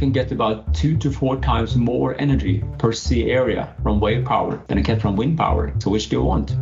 can get about two to four times more energy per sea area from wave power than you get from wind power. So which do you want?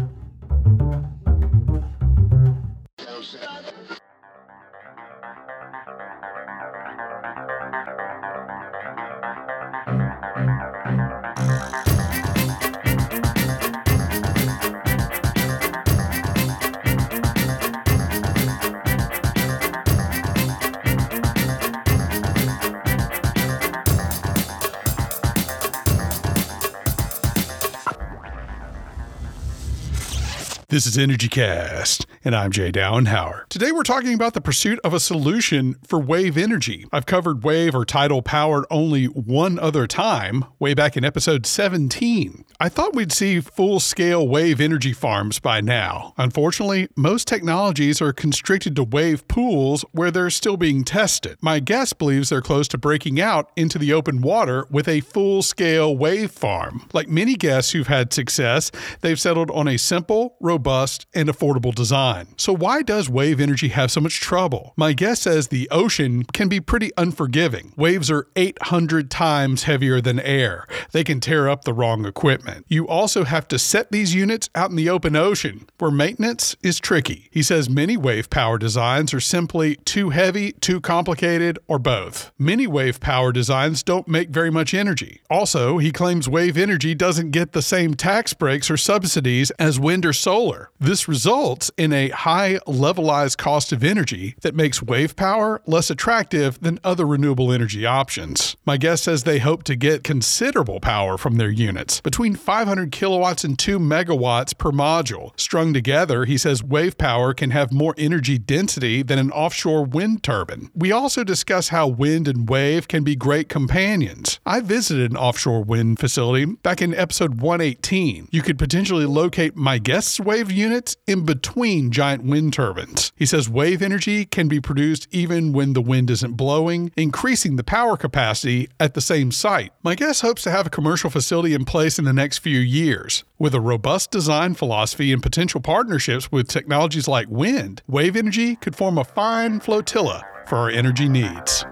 Energy Cast, and I'm Jay Downhauer. Today we're talking about the pursuit of a solution for wave energy. I've covered wave or tidal powered only one other time, way back in episode 17. I thought we'd see full scale wave energy farms by now. Unfortunately, most technologies are constricted to wave pools where they're still being tested. My guest believes they're close to breaking out into the open water with a full scale wave farm. Like many guests who've had success, they've settled on a simple, robust, and affordable design. So, why does wave energy have so much trouble? My guess says the ocean can be pretty unforgiving. Waves are 800 times heavier than air, they can tear up the wrong equipment. You also have to set these units out in the open ocean, where maintenance is tricky. He says many wave power designs are simply too heavy, too complicated, or both. Many wave power designs don't make very much energy. Also, he claims wave energy doesn't get the same tax breaks or subsidies as wind or solar. This results in a high levelized cost of energy that makes wave power less attractive than other renewable energy options. My guest says they hope to get considerable power from their units, between 500 kilowatts and 2 megawatts per module. Strung together, he says wave power can have more energy density than an offshore wind turbine. We also discuss how wind and wave can be great companions. I visited an offshore wind facility back in episode 118. You could potentially locate my guest's wave units in between giant wind turbines. He says wave energy can be produced even when the wind isn't blowing, increasing the power capacity at the same site. My guest hopes to have a commercial facility in place in the next few years. With a robust design philosophy and potential partnerships with technologies like wind, wave energy could form a fine flotilla for our energy needs.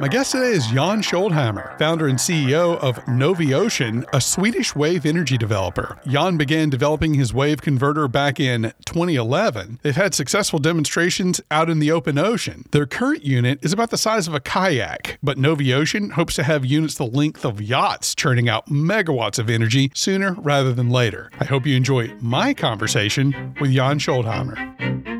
My guest today is Jan Sköldhammer, founder and CEO of Noviocean, a Swedish wave energy developer. Jan began developing his wave converter back in 2011. They've had successful demonstrations out in the open ocean. Their current unit is about the size of a kayak, but Noviocean hopes to have units the length of yachts churning out megawatts of energy sooner rather than later. I hope you enjoy my conversation with Jan Sköldhammer.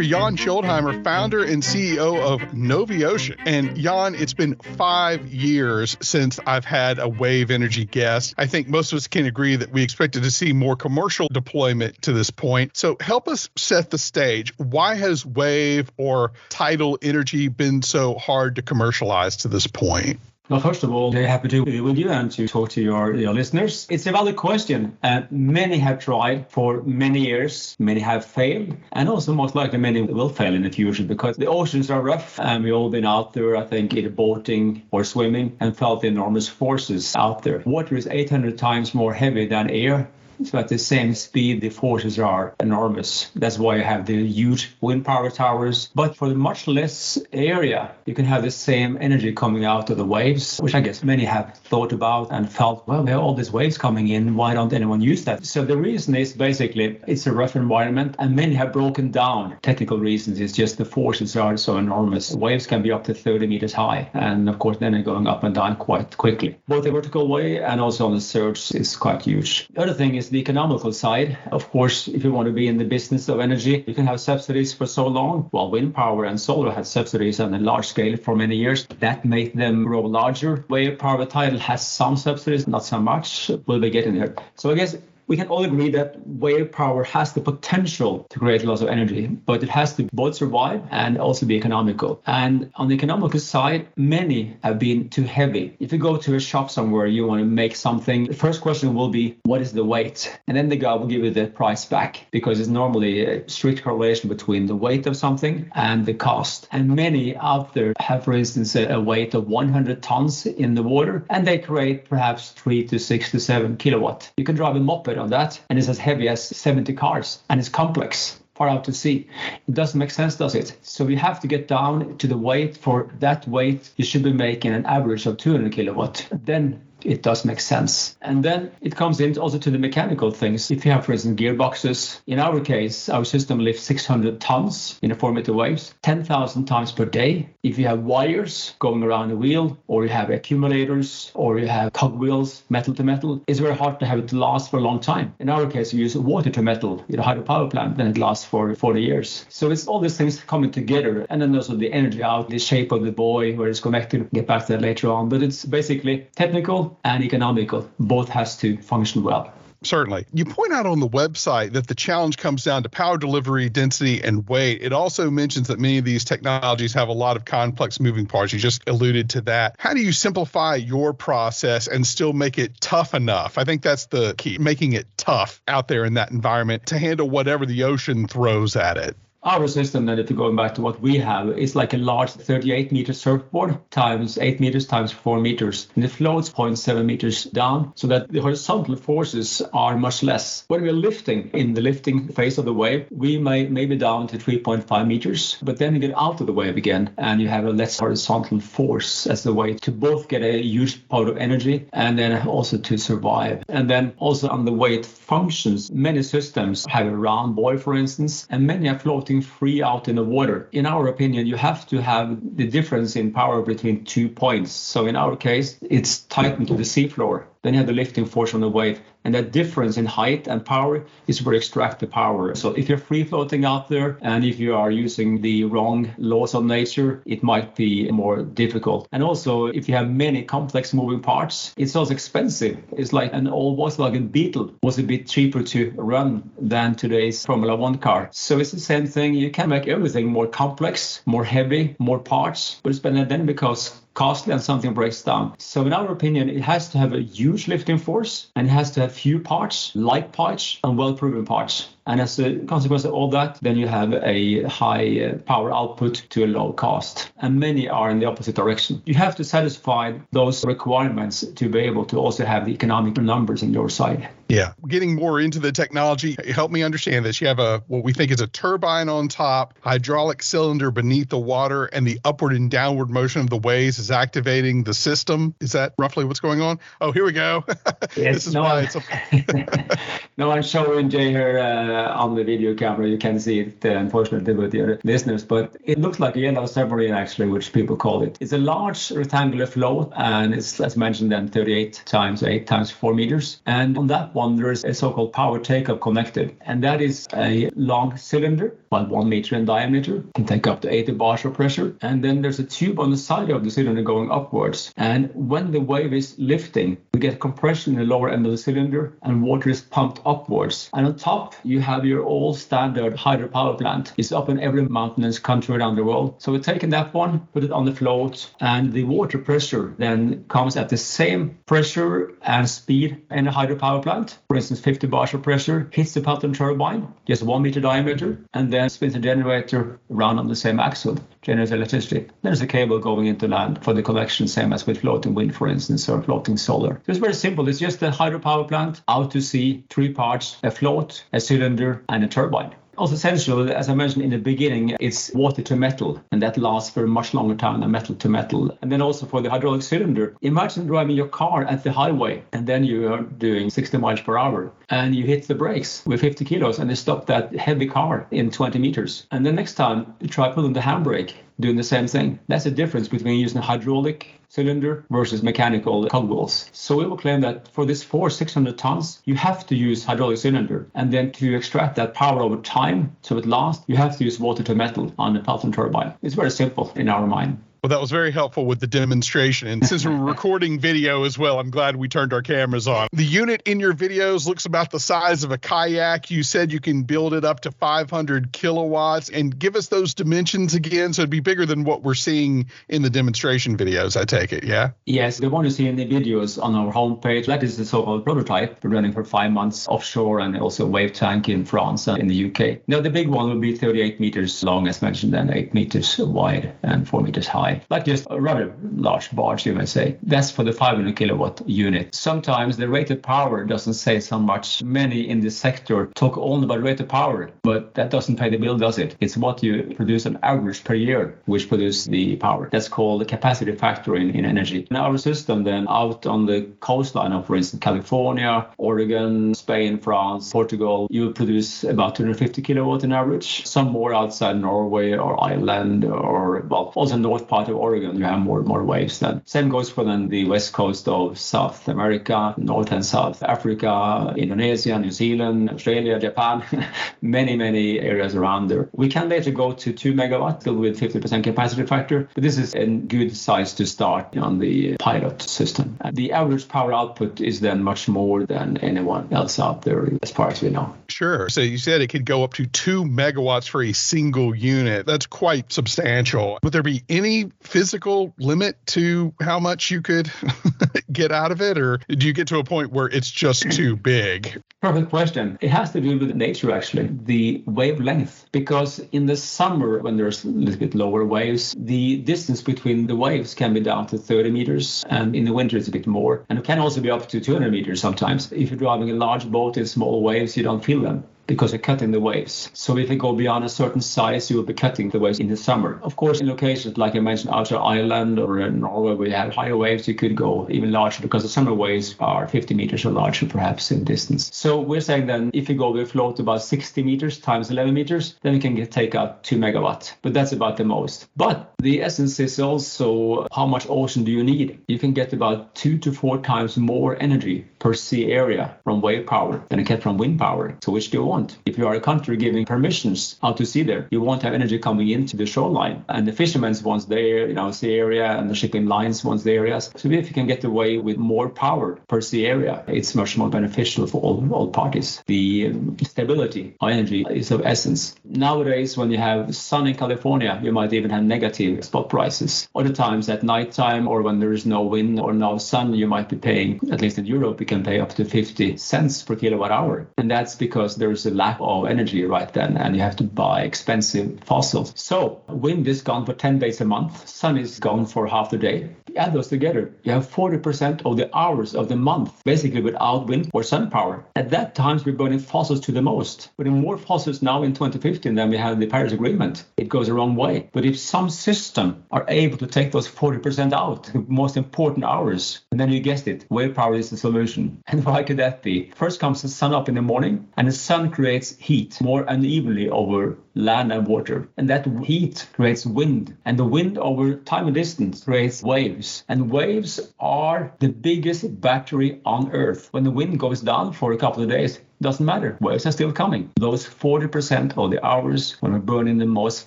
We're Jan Sköldhammer, founder and CEO of Noviocean. And Jan, it's been five years since I've had a wave energy guest. I think most of us can agree that we expected to see more commercial deployment to this point. So help us set the stage. Why has wave or tidal energy been so hard to commercialize to this point? Well, first of all, very happy to be with you and to talk to your, your listeners. It's a valid question. Uh, many have tried for many years, many have failed, and also most likely many will fail in the future because the oceans are rough and we've all been out there, I think, either boating or swimming and felt the enormous forces out there. Water is 800 times more heavy than air so at the same speed, the forces are enormous. That's why you have the huge wind power towers. But for the much less area, you can have the same energy coming out of the waves, which I guess many have thought about and felt, well, there are all these waves coming in. Why don't anyone use that? So the reason is basically it's a rough environment and many have broken down. Technical reasons It's just the forces are so enormous. Waves can be up to 30 meters high. And of course, then they're going up and down quite quickly. Both the vertical way and also on the surge is quite huge. The other thing is the economical side. Of course, if you want to be in the business of energy, you can have subsidies for so long. While wind power and solar had subsidies on a large scale for many years, that made them grow larger. Wave power tidal has some subsidies, not so much. We'll be getting there. So I guess we can all agree that wave power has the potential to create lots of energy, but it has to both survive and also be economical. And on the economical side, many have been too heavy. If you go to a shop somewhere, you want to make something, the first question will be, what is the weight? And then the guy will give you the price back because it's normally a strict correlation between the weight of something and the cost. And many out there have, for instance, a weight of 100 tons in the water, and they create perhaps three to six to seven kilowatt. You can drive a moped that, and it's as heavy as 70 cars, and it's complex far out to sea. It doesn't make sense, does it? So we have to get down to the weight. For that weight, you should be making an average of 200 kilowatt. Then it does make sense. And then it comes in also to the mechanical things. If you have, for instance, gearboxes, in our case, our system lifts 600 tons in a 4 meter waves, 10,000 times per day. If you have wires going around the wheel, or you have accumulators, or you have cogwheels, metal to metal, it's very hard to have it last for a long time. In our case, we use water to metal in a hydropower plant, then it lasts for 40 years. So it's all these things coming together. And then also the energy out, the shape of the buoy, where it's connected, get back to that later on. But it's basically technical and economical. Both has to function well. Certainly. You point out on the website that the challenge comes down to power delivery, density, and weight. It also mentions that many of these technologies have a lot of complex moving parts. You just alluded to that. How do you simplify your process and still make it tough enough? I think that's the key, making it tough out there in that environment to handle whatever the ocean throws at it. Our system, then, if you're going back to what we have, is like a large 38 meter surfboard times 8 meters times 4 meters. And it floats 0.7 meters down so that the horizontal forces are much less. When we're lifting in the lifting phase of the wave, we may maybe down to 3.5 meters, but then you get out of the wave again and you have a less horizontal force as the way to both get a huge power of energy and then also to survive. And then also on the way it functions, many systems have a round buoy, for instance, and many are floating floating free out in the water. In our opinion, you have to have the difference in power between two points. So in our case, it's tightened to the seafloor. Then you have the lifting force on the wave. And that difference in height and power is where you extract the power. So if you're free floating out there and if you are using the wrong laws of nature, it might be more difficult. And also, if you have many complex moving parts, it's also expensive. It's like an old Volkswagen Beetle was a bit cheaper to run than today's Formula One car. So it's the same thing. You can make everything more complex, more heavy, more parts, but it's better then because costly and something breaks down. So in our opinion, it has to have a huge lifting force and it has to have few parts, light parts and well-proven parts. And as a consequence of all that, then you have a high uh, power output to a low cost. And many are in the opposite direction. You have to satisfy those requirements to be able to also have the economic numbers in your side. Yeah. Getting more into the technology, help me understand this. You have a what we think is a turbine on top, hydraulic cylinder beneath the water, and the upward and downward motion of the waves is activating the system. Is that roughly what's going on? Oh, here we go. Yes, this is no, why it's a- no, I'm showing Jay here uh, on the video camera. You can see it, uh, unfortunately, with the listeners, but it looks like a yellow submarine, actually, which people call it. It's a large rectangular float, and it's, as mentioned, then 38 times 8 times 4 meters. And on that one, there is a so-called power take-up connected, and that is a long cylinder, about one meter in diameter, can take up to 80 bars of pressure. And then there's a tube on the side of the cylinder going upwards. And when the wave is lifting, we get compression in the lower end of the cylinder, and water is pumped upwards. And on top, you have your all standard hydropower plant. It's up in every mountainous country around the world. So we're taking that one, put it on the float, and the water pressure then comes at the same pressure and speed in a hydropower plant for instance, 50 bars of pressure, hits the Pelton turbine, just one meter diameter, and then spins a generator around on the same axle, generates electricity. There's a cable going into land for the connection, same as with floating wind, for instance, or floating solar. So it's very simple. It's just a hydropower plant out to sea, three parts, a float, a cylinder, and a turbine. Also essential, as I mentioned in the beginning, it's water to metal, and that lasts for a much longer time than metal to metal. And then also for the hydraulic cylinder, imagine driving your car at the highway, and then you are doing 60 miles per hour, and you hit the brakes with 50 kilos, and you stop that heavy car in 20 meters. And the next time you try pulling the handbrake, doing the same thing. That's the difference between using a hydraulic cylinder versus mechanical cogwheels. So we will claim that for this four 600 tons, you have to use hydraulic cylinder. And then to extract that power over time, so it lasts, you have to use water to metal on the Pelton turbine. It's very simple in our mind. Well, that was very helpful with the demonstration. And since we're recording video as well, I'm glad we turned our cameras on. The unit in your videos looks about the size of a kayak. You said you can build it up to 500 kilowatts and give us those dimensions again. So it'd be bigger than what we're seeing in the demonstration videos, I take it. Yeah? Yes. The one you see in the videos on our homepage, that is the so called prototype. Running for five months offshore and also wave tank in France and in the UK. Now, the big one will be 38 meters long, as mentioned, and 8 meters wide and 4 meters high. Like just a rather large barge, you may say. That's for the 500 kilowatt unit. Sometimes the rated power doesn't say so much. Many in the sector talk only about rated power, but that doesn't pay the bill, does it? It's what you produce on average per year, which produces the power. That's called the capacity factor in, in energy. In our system, then out on the coastline of, for instance, California, Oregon, Spain, France, Portugal, you produce about 250 kilowatt on average. Some more outside Norway or Ireland or well, also north part of Oregon, you have more more waves. Then same goes for then the west coast of South America, North and South Africa, Indonesia, New Zealand, Australia, Japan, many many areas around there. We can later go to two megawatt still with 50% capacity factor, but this is a good size to start on the pilot system. The average power output is then much more than anyone else out there, as far as we know. Sure. So you said it could go up to two megawatts for a single unit. That's quite substantial. Would there be any physical limit to how much you could get out of it, or do you get to a point where it's just too big? Perfect question. It has to do with nature, actually, the wavelength. Because in the summer, when there's a little bit lower waves, the distance between the waves can be down to 30 meters, and in the winter it's a bit more. And it can also be up to 200 meters sometimes. If you're driving a large boat in small waves, you don't feel them because you're cutting the waves. So if you go beyond a certain size, you will be cutting the waves in the summer. Of course, in locations like I mentioned, outer Ireland or in Norway, where you have higher waves, you could go even larger because the summer waves are 50 meters or larger, perhaps in distance. So we're saying then if you go with float about 60 meters times 11 meters, then you can get, take out two megawatt. But that's about the most. But the essence is also how much ocean do you need? You can get about two to four times more energy per sea area from wave power than you get from wind power. So which do you want? If you are a country giving permissions out to sea there, you won't have energy coming into the shoreline. And the fishermen wants their, you know, sea area and the shipping lines wants their areas. So if you can get away with more power per sea area, it's much more beneficial for all, all parties. The um, stability of energy is of essence. Nowadays, when you have sun in California, you might even have negative spot prices. Other times at nighttime or when there is no wind or no sun, you might be paying, at least in Europe, can pay up to 50 cents per kilowatt hour. And that's because there's a lack of energy right then and you have to buy expensive fossils. So wind is gone for 10 days a month, sun is gone for half the day. Add those together, you have 40% of the hours of the month basically without wind or sun power. At that time, we're burning fossils to the most. Burning more fossils now in 2015 than we have in the Paris Agreement. It goes the wrong way. But if some system are able to take those 40% out, the most important hours, and then you guessed it, wave power is the solution. And why could that be? First comes the sun up in the morning, and the sun creates heat more unevenly over land and water. And that heat creates wind. And the wind over time and distance creates waves. And waves are the biggest battery on Earth. When the wind goes down for a couple of days, doesn't matter. Waves are still coming. Those 40% of the hours when we're burning the most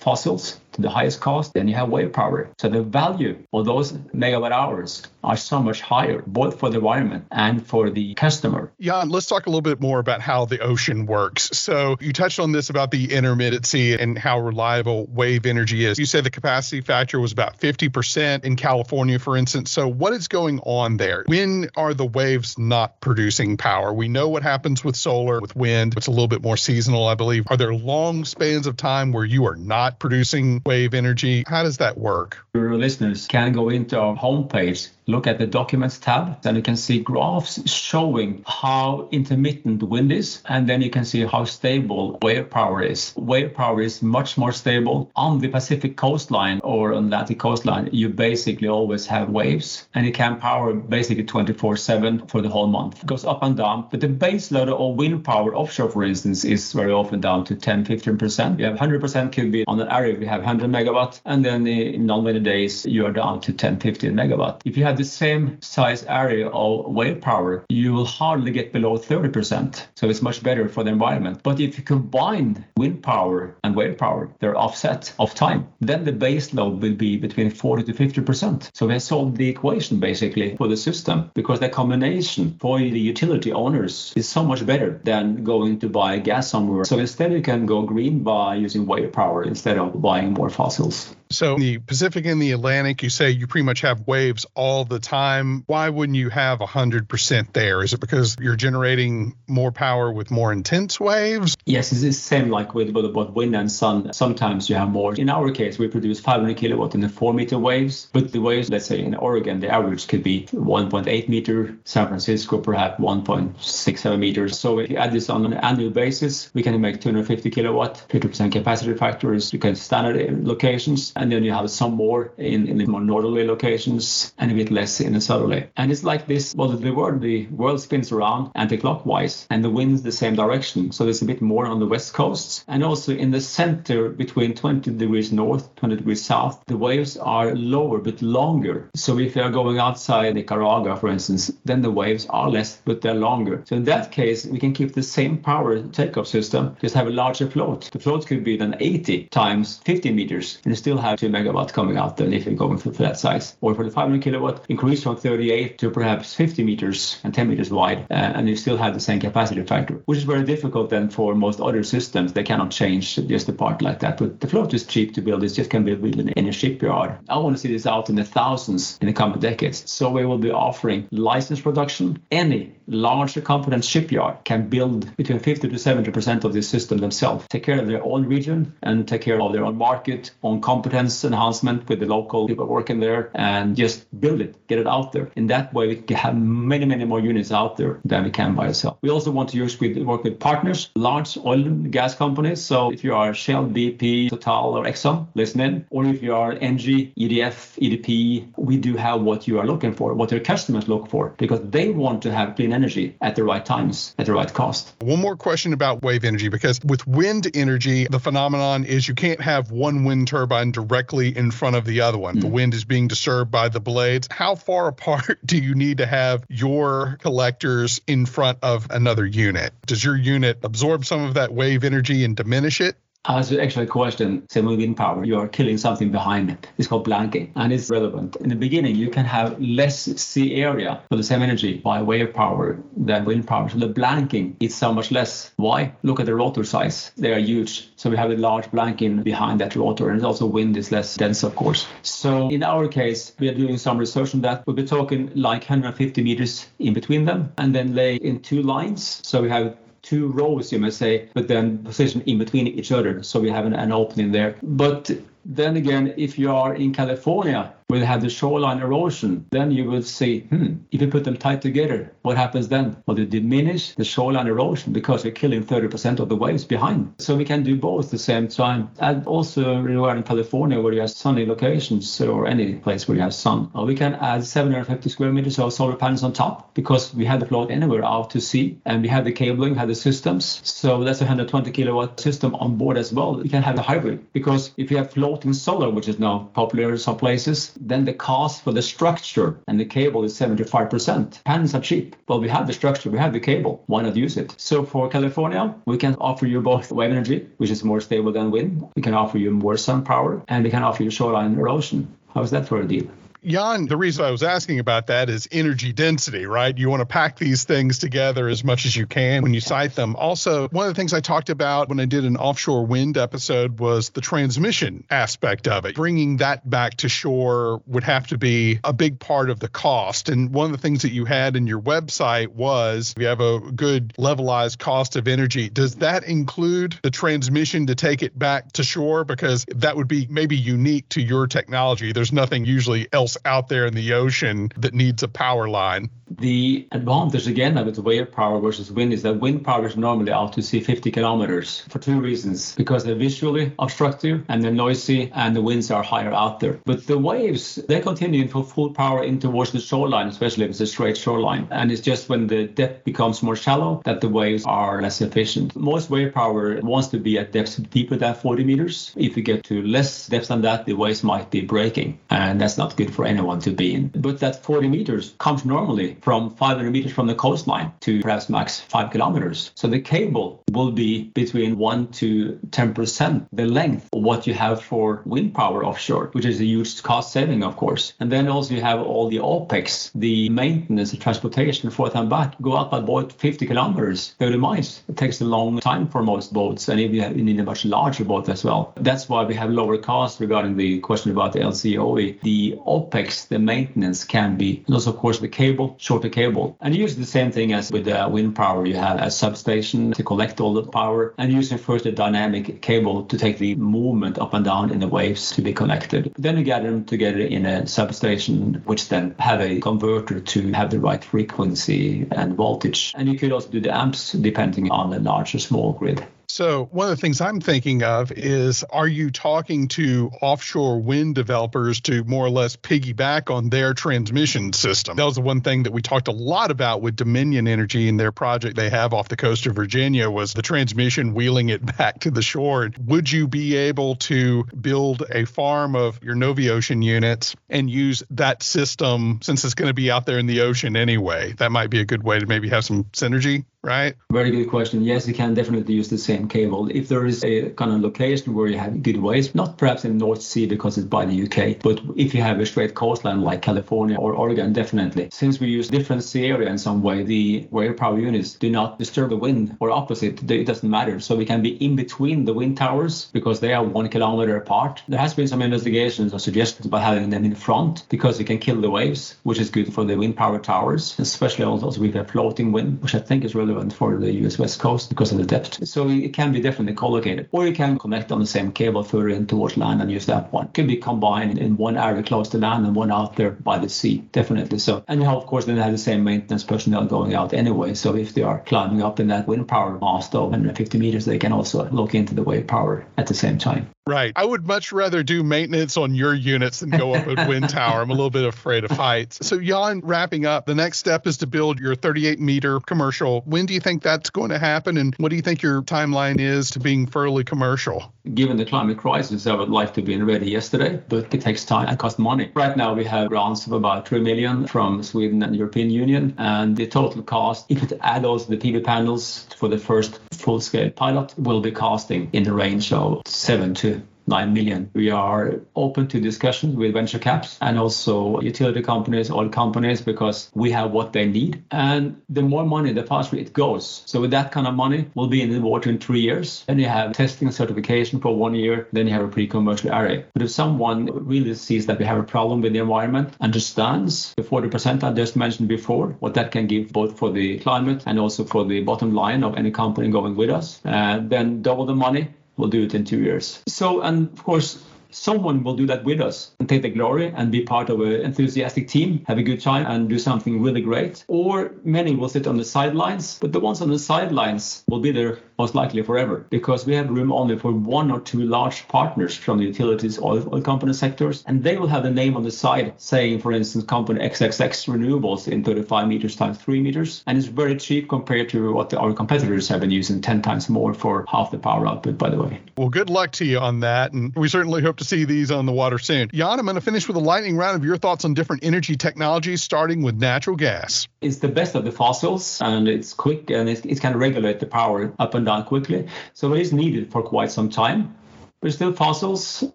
fossils to the highest cost, then you have wave power. So the value of those megawatt hours are so much higher, both for the environment and for the customer. Jan, let's talk a little bit more about how the ocean works. So you touched on this about the intermittency and how reliable wave energy is. You said the capacity factor was about 50% in California, for instance. So what is going on there? When are the waves not producing power? We know what happens with solar, with wind. It's a little bit more seasonal, I believe. Are there long spans of time where you are not producing wave energy? How does that work? Your listeners can go into our homepage look at the documents tab and you can see graphs showing how intermittent wind is and then you can see how stable wave power is wave power is much more stable on the pacific coastline or on the atlantic coastline you basically always have waves and it can power basically 24 7 for the whole month it goes up and down but the base load of wind power offshore for instance is very often down to 10 15 percent you have 100 percent could be on an area we have 100 megawatt and then in non-winter days you are down to 10 15 megawatt if you have the same size area of wave power, you will hardly get below 30%. So it's much better for the environment. But if you combine wind power and wave power, they're offset of time. Then the base load will be between 40 to 50%. So we have solved the equation basically for the system because the combination for the utility owners is so much better than going to buy gas somewhere. So instead you can go green by using wave power instead of buying fossils. So the Pacific and the Atlantic, you say you pretty much have waves all the time. Why wouldn't you have 100% there? Is it because you're generating more power with more intense waves? Yes, it's the same like with, both wind and sun. Sometimes you have more. In our case, we produce 500 kilowatt in the 4 meter waves, but the waves, let's say in Oregon, the average could be 1.8 meter, San Francisco perhaps 1.67 meters. So if you add this on an annual basis, we can make 250 kilowatt, 50% capacity factors. You can standard locations, then you have some more in, in the more northerly locations and a bit less in the southerly. And it's like this, well, the world, the world spins around anti-clockwise and the wind's the same direction. So there's a bit more on the west coast and also in the center between 20 degrees north, 20 degrees south, the waves are lower but longer. So if you're going outside Nicaragua, for instance, then the waves are less but they're longer. So in that case, we can keep the same power takeoff system, just have a larger float. The float could be then 80 times 50 meters and still have 2 megawatt coming out then if you're going for, for that size. Or for the 500 kilowatt, increase from 38 to perhaps 50 meters and 10 meters wide, uh, and you still have the same capacity factor, which is very difficult then for most other systems. They cannot change just a part like that. But the float is cheap to build. It just can be built in a shipyard. I want to see this out in the thousands in the coming decades. So we will be offering license production. Any larger competent shipyard can build between 50 to 70 percent of this system themselves, take care of their own region and take care of their own market, own competence enhancement with the local people working there, and just build it, get it out there. In that way, we can have many, many more units out there than we can by ourselves. We also want to use with work with partners, large oil and gas companies. So if you are Shell, BP, Total, or Exxon, listen in. Or if you are ENGIE, EDF, EDP, we do have what you are looking for, what your customers look for, because they want to have clean energy at the right times, at the right cost. One more question about wave energy, because with wind energy, the phenomenon is you can't have one wind turbine directly in front of the other one. Mm. The wind is being disturbed by the blades. How far apart do you need to have your collectors in front of another unit? Does your unit absorb some of that wave energy and diminish it? As an actual question, with wind power, you are killing something behind it. It's called blanking and it's relevant. In the beginning, you can have less sea area for the same energy by wave power than wind power. So the blanking is so much less. Why? Look at the rotor size. They are huge. So we have a large blanking behind that rotor and also wind is less dense, of course. So in our case, we are doing some research on that. We'll be talking like 150 meters in between them and then lay in two lines. So we have two rows, you may say, but then positioned in between each other. So we have an, an opening there. But then again, if you are in California, they have the shoreline erosion, then you will see, hmm, if you put them tight together, what happens then? Well, they diminish the shoreline erosion because you're killing 30% of the waves behind. So we can do both at the same time. And also, are in California, where you have sunny locations, or any place where you have sun, we can add 750 square meters of solar panels on top because we have the float anywhere out to sea, and we have the cabling, have the systems. So that's a 120 kilowatt system on board as well. We can have a hybrid because if you have floating solar, which is now popular in some places, then the cost for the structure and the cable is 75%. Panels are cheap. Well, we have the structure, we have the cable. Why not use it? So for California, we can offer you both wave energy, which is more stable than wind. We can offer you more sun power, and we can offer you shoreline erosion. How's that for a deal? Jan, the reason I was asking about that is energy density, right? You want to pack these things together as much as you can when you site them. Also, one of the things I talked about when I did an offshore wind episode was the transmission aspect of it. Bringing that back to shore would have to be a big part of the cost. And one of the things that you had in your website was you have a good levelized cost of energy. Does that include the transmission to take it back to shore? Because that would be maybe unique to your technology. There's nothing usually else out there in the ocean that needs a power line. The advantage again with wave power versus wind is that wind power is normally out to sea 50 kilometers for two reasons because they're visually obstructive and they're noisy and the winds are higher out there. But the waves, they continue for full power in towards the shoreline, especially if it's a straight shoreline. And it's just when the depth becomes more shallow that the waves are less efficient. Most wave power wants to be at depths deeper than 40 meters. If you get to less depth than that, the waves might be breaking, and that's not good for anyone to be in. But that 40 meters comes normally from 500 meters from the coastline to perhaps max five kilometers. So the cable will be between 1 to 10% the length of what you have for wind power offshore, which is a huge cost saving, of course. And then also you have all the OPEX, the maintenance, the transportation forth and back, go up by about 50 kilometers, 30 miles. It takes a long time for most boats, and even you need a much larger boat as well. That's why we have lower costs regarding the question about the LCOE. The OPEX, the maintenance can be, and also, of course, the cable, shorter cable. And use the same thing as with the wind power. You have a substation to collect all the power and using first a dynamic cable to take the movement up and down in the waves to be connected. Then you gather them together in a substation, which then have a converter to have the right frequency and voltage. And you could also do the amps depending on the large or small grid. So, one of the things I'm thinking of is are you talking to offshore wind developers to more or less piggyback on their transmission system? That was the one thing that we talked a lot about with Dominion Energy and their project they have off the coast of Virginia was the transmission wheeling it back to the shore. Would you be able to build a farm of your Noviocean units and use that system since it's going to be out there in the ocean anyway? That might be a good way to maybe have some synergy right? Very good question. Yes, you can definitely use the same cable. If there is a kind of location where you have good waves, not perhaps in North Sea because it's by the UK, but if you have a straight coastline like California or Oregon, definitely. Since we use different sea area in some way, the wave power units do not disturb the wind or opposite. It doesn't matter. So we can be in between the wind towers because they are one kilometer apart. There has been some investigations or suggestions about having them in front because you can kill the waves, which is good for the wind power towers, especially also with a floating wind, which I think is really relevant for the US West Coast because of the depth. So it can be definitely collocated. Or you can connect on the same cable further in towards land and use that one. It can be combined in one area close to land and one out there by the sea, definitely. So and you have, of course then have the same maintenance personnel going out anyway. So if they are climbing up in that wind power mast of 150 meters, they can also look into the wave power at the same time. Right. I would much rather do maintenance on your units than go up a wind tower. I'm a little bit afraid of heights. So, Jan, wrapping up, the next step is to build your 38 meter commercial. When do you think that's going to happen? And what do you think your timeline is to being fairly commercial? Given the climate crisis, I would like to be ready yesterday, but it takes time and costs money. Right now, we have grants of about 3 million from Sweden and the European Union. And the total cost, if it add also the PV panels for the first full scale pilot, will be costing in the range of 7 to 9 million. We are open to discussions with venture caps and also utility companies, oil companies, because we have what they need. And the more money, the faster it goes. So with that kind of money, we'll be in the water in three years. Then you have testing and certification for one year. Then you have a pre-commercial area. But if someone really sees that we have a problem with the environment, understands the 40% I just mentioned before, what that can give both for the climate and also for the bottom line of any company going with us, uh, then double the money we'll do it in two years. So, and of course, someone will do that with us and take the glory and be part of an enthusiastic team, have a good time and do something really great. Or many will sit on the sidelines, but the ones on the sidelines will be there most likely forever because we have room only for one or two large partners from the utilities oil, oil company sectors. And they will have the name on the side saying, for instance, company XXX renewables in 35 meters times 3 meters. And it's very cheap compared to what the, our competitors have been using 10 times more for half the power output, by the way. Well, good luck to you on that. And we certainly hope to to see these on the water soon. Jan, I'm going to finish with a lightning round of your thoughts on different energy technologies, starting with natural gas. It's the best of the fossils, and it's quick, and it, it can regulate the power up and down quickly. So it is needed for quite some time. But still fossils,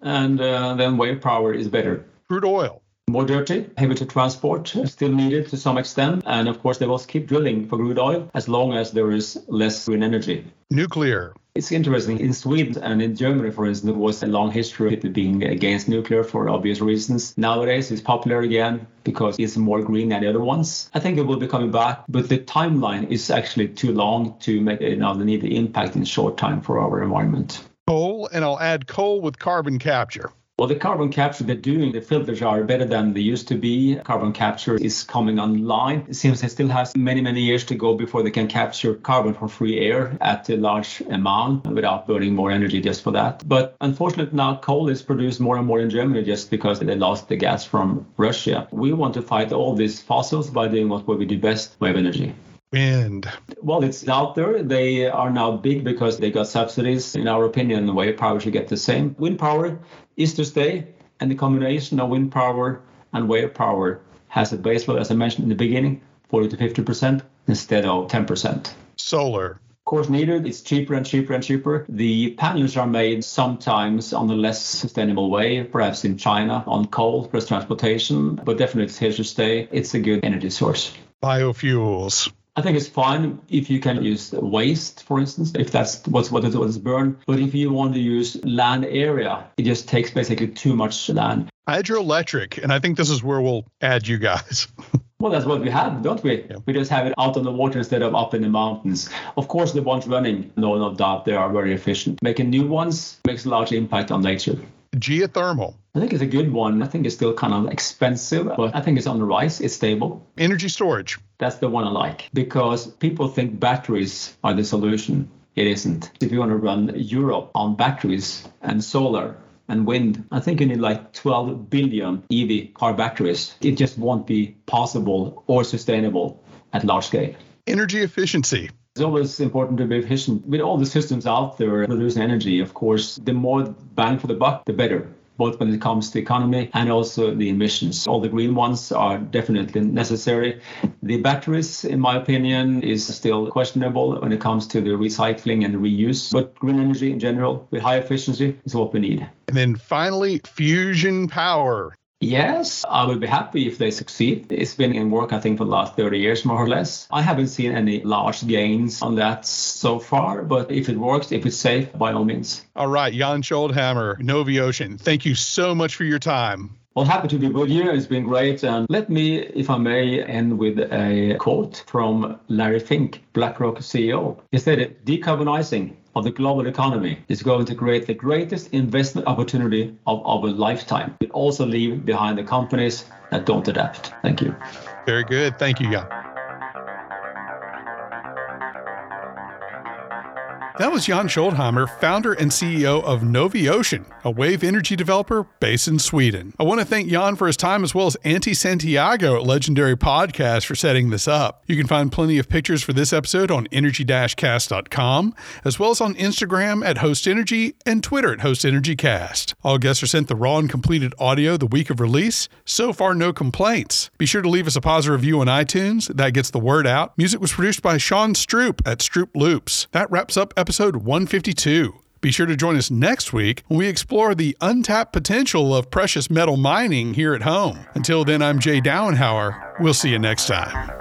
and uh, then wave power is better. Crude oil more dirty, heavy to transport, still needed to some extent. And of course, they will keep drilling for crude oil as long as there is less green energy. Nuclear. It's interesting. In Sweden and in Germany, for instance, there was a long history of people being against nuclear for obvious reasons. Nowadays, it's popular again because it's more green than the other ones. I think it will be coming back, but the timeline is actually too long to make you know, the impact in short time for our environment. Coal, and I'll add coal with carbon capture. Well, the carbon capture they're doing, the filters are better than they used to be. Carbon capture is coming online. It seems it still has many, many years to go before they can capture carbon from free air at a large amount without burning more energy just for that. But unfortunately, now coal is produced more and more in Germany just because they lost the gas from Russia. We want to fight all these fossils by doing what we do best, wave energy. Wind. Well, it's out there. They are now big because they got subsidies. In our opinion, wave power should get the same. Wind power is to stay, and the combination of wind power and wave power has a base load, as I mentioned in the beginning, 40 to 50% instead of 10%. Solar Of course needed. It's cheaper and cheaper and cheaper. The panels are made sometimes on a less sustainable way, perhaps in China on coal for transportation, but definitely it's here to stay. It's a good energy source. Biofuels. I think it's fine if you can use waste, for instance, if that's what's what is, what is burned. But if you want to use land area, it just takes basically too much land. Hydroelectric, and I think this is where we'll add you guys. Well, that's what we have, don't we? Yeah. We just have it out on the water instead of up in the mountains. Of course, the ones running, no, no doubt, they are very efficient. Making new ones makes a large impact on nature. Geothermal. I think it's a good one. I think it's still kind of expensive, but I think it's on the rise. It's stable. Energy storage. That's the one I like because people think batteries are the solution. It isn't. If you want to run Europe on batteries and solar, and wind. I think you need like 12 billion EV car batteries. It just won't be possible or sustainable at large scale. Energy efficiency. It's always important to be efficient. With all the systems out there producing energy, of course, the more bang for the buck, the better both when it comes to economy and also the emissions. All the green ones are definitely necessary. The batteries, in my opinion, is still questionable when it comes to the recycling and reuse. But green energy in general, with high efficiency, is what we need. And then finally, fusion power. Yes, I would be happy if they succeed. It's been in work, I think, for the last 30 years, more or less. I haven't seen any large gains on that so far, but if it works, if it's safe, by all means. All right, Jan Sköldhammer, Noviocean, thank you so much for your time. Well, happy to be with you. It's been great. And let me, if I may, end with a quote from Larry Fink, BlackRock CEO. He said, decarbonizing of the global economy is going to create the greatest investment opportunity of our lifetime. It also leave behind the companies that don't adapt. Thank you. Very good. Thank you, Jan. That was Jan Sköldhammer, founder and CEO of Noviocean, a wave energy developer based in Sweden. I want to thank Jan for his time as well as Antti Santiago at Legendary Podcast for setting this up. You can find plenty of pictures for this episode on energy-cast.com, as well as on Instagram at Host Energy and Twitter at Host Energy Cast. All guests are sent the raw and completed audio the week of release. So far, no complaints. Be sure to leave us a positive review on iTunes. That gets the word out. Music was produced by Sean Stroop at Stroop Loops. That wraps up episode episode 152. Be sure to join us next week when we explore the untapped potential of precious metal mining here at home. Until then, I'm Jay Dowenhauer. We'll see you next time.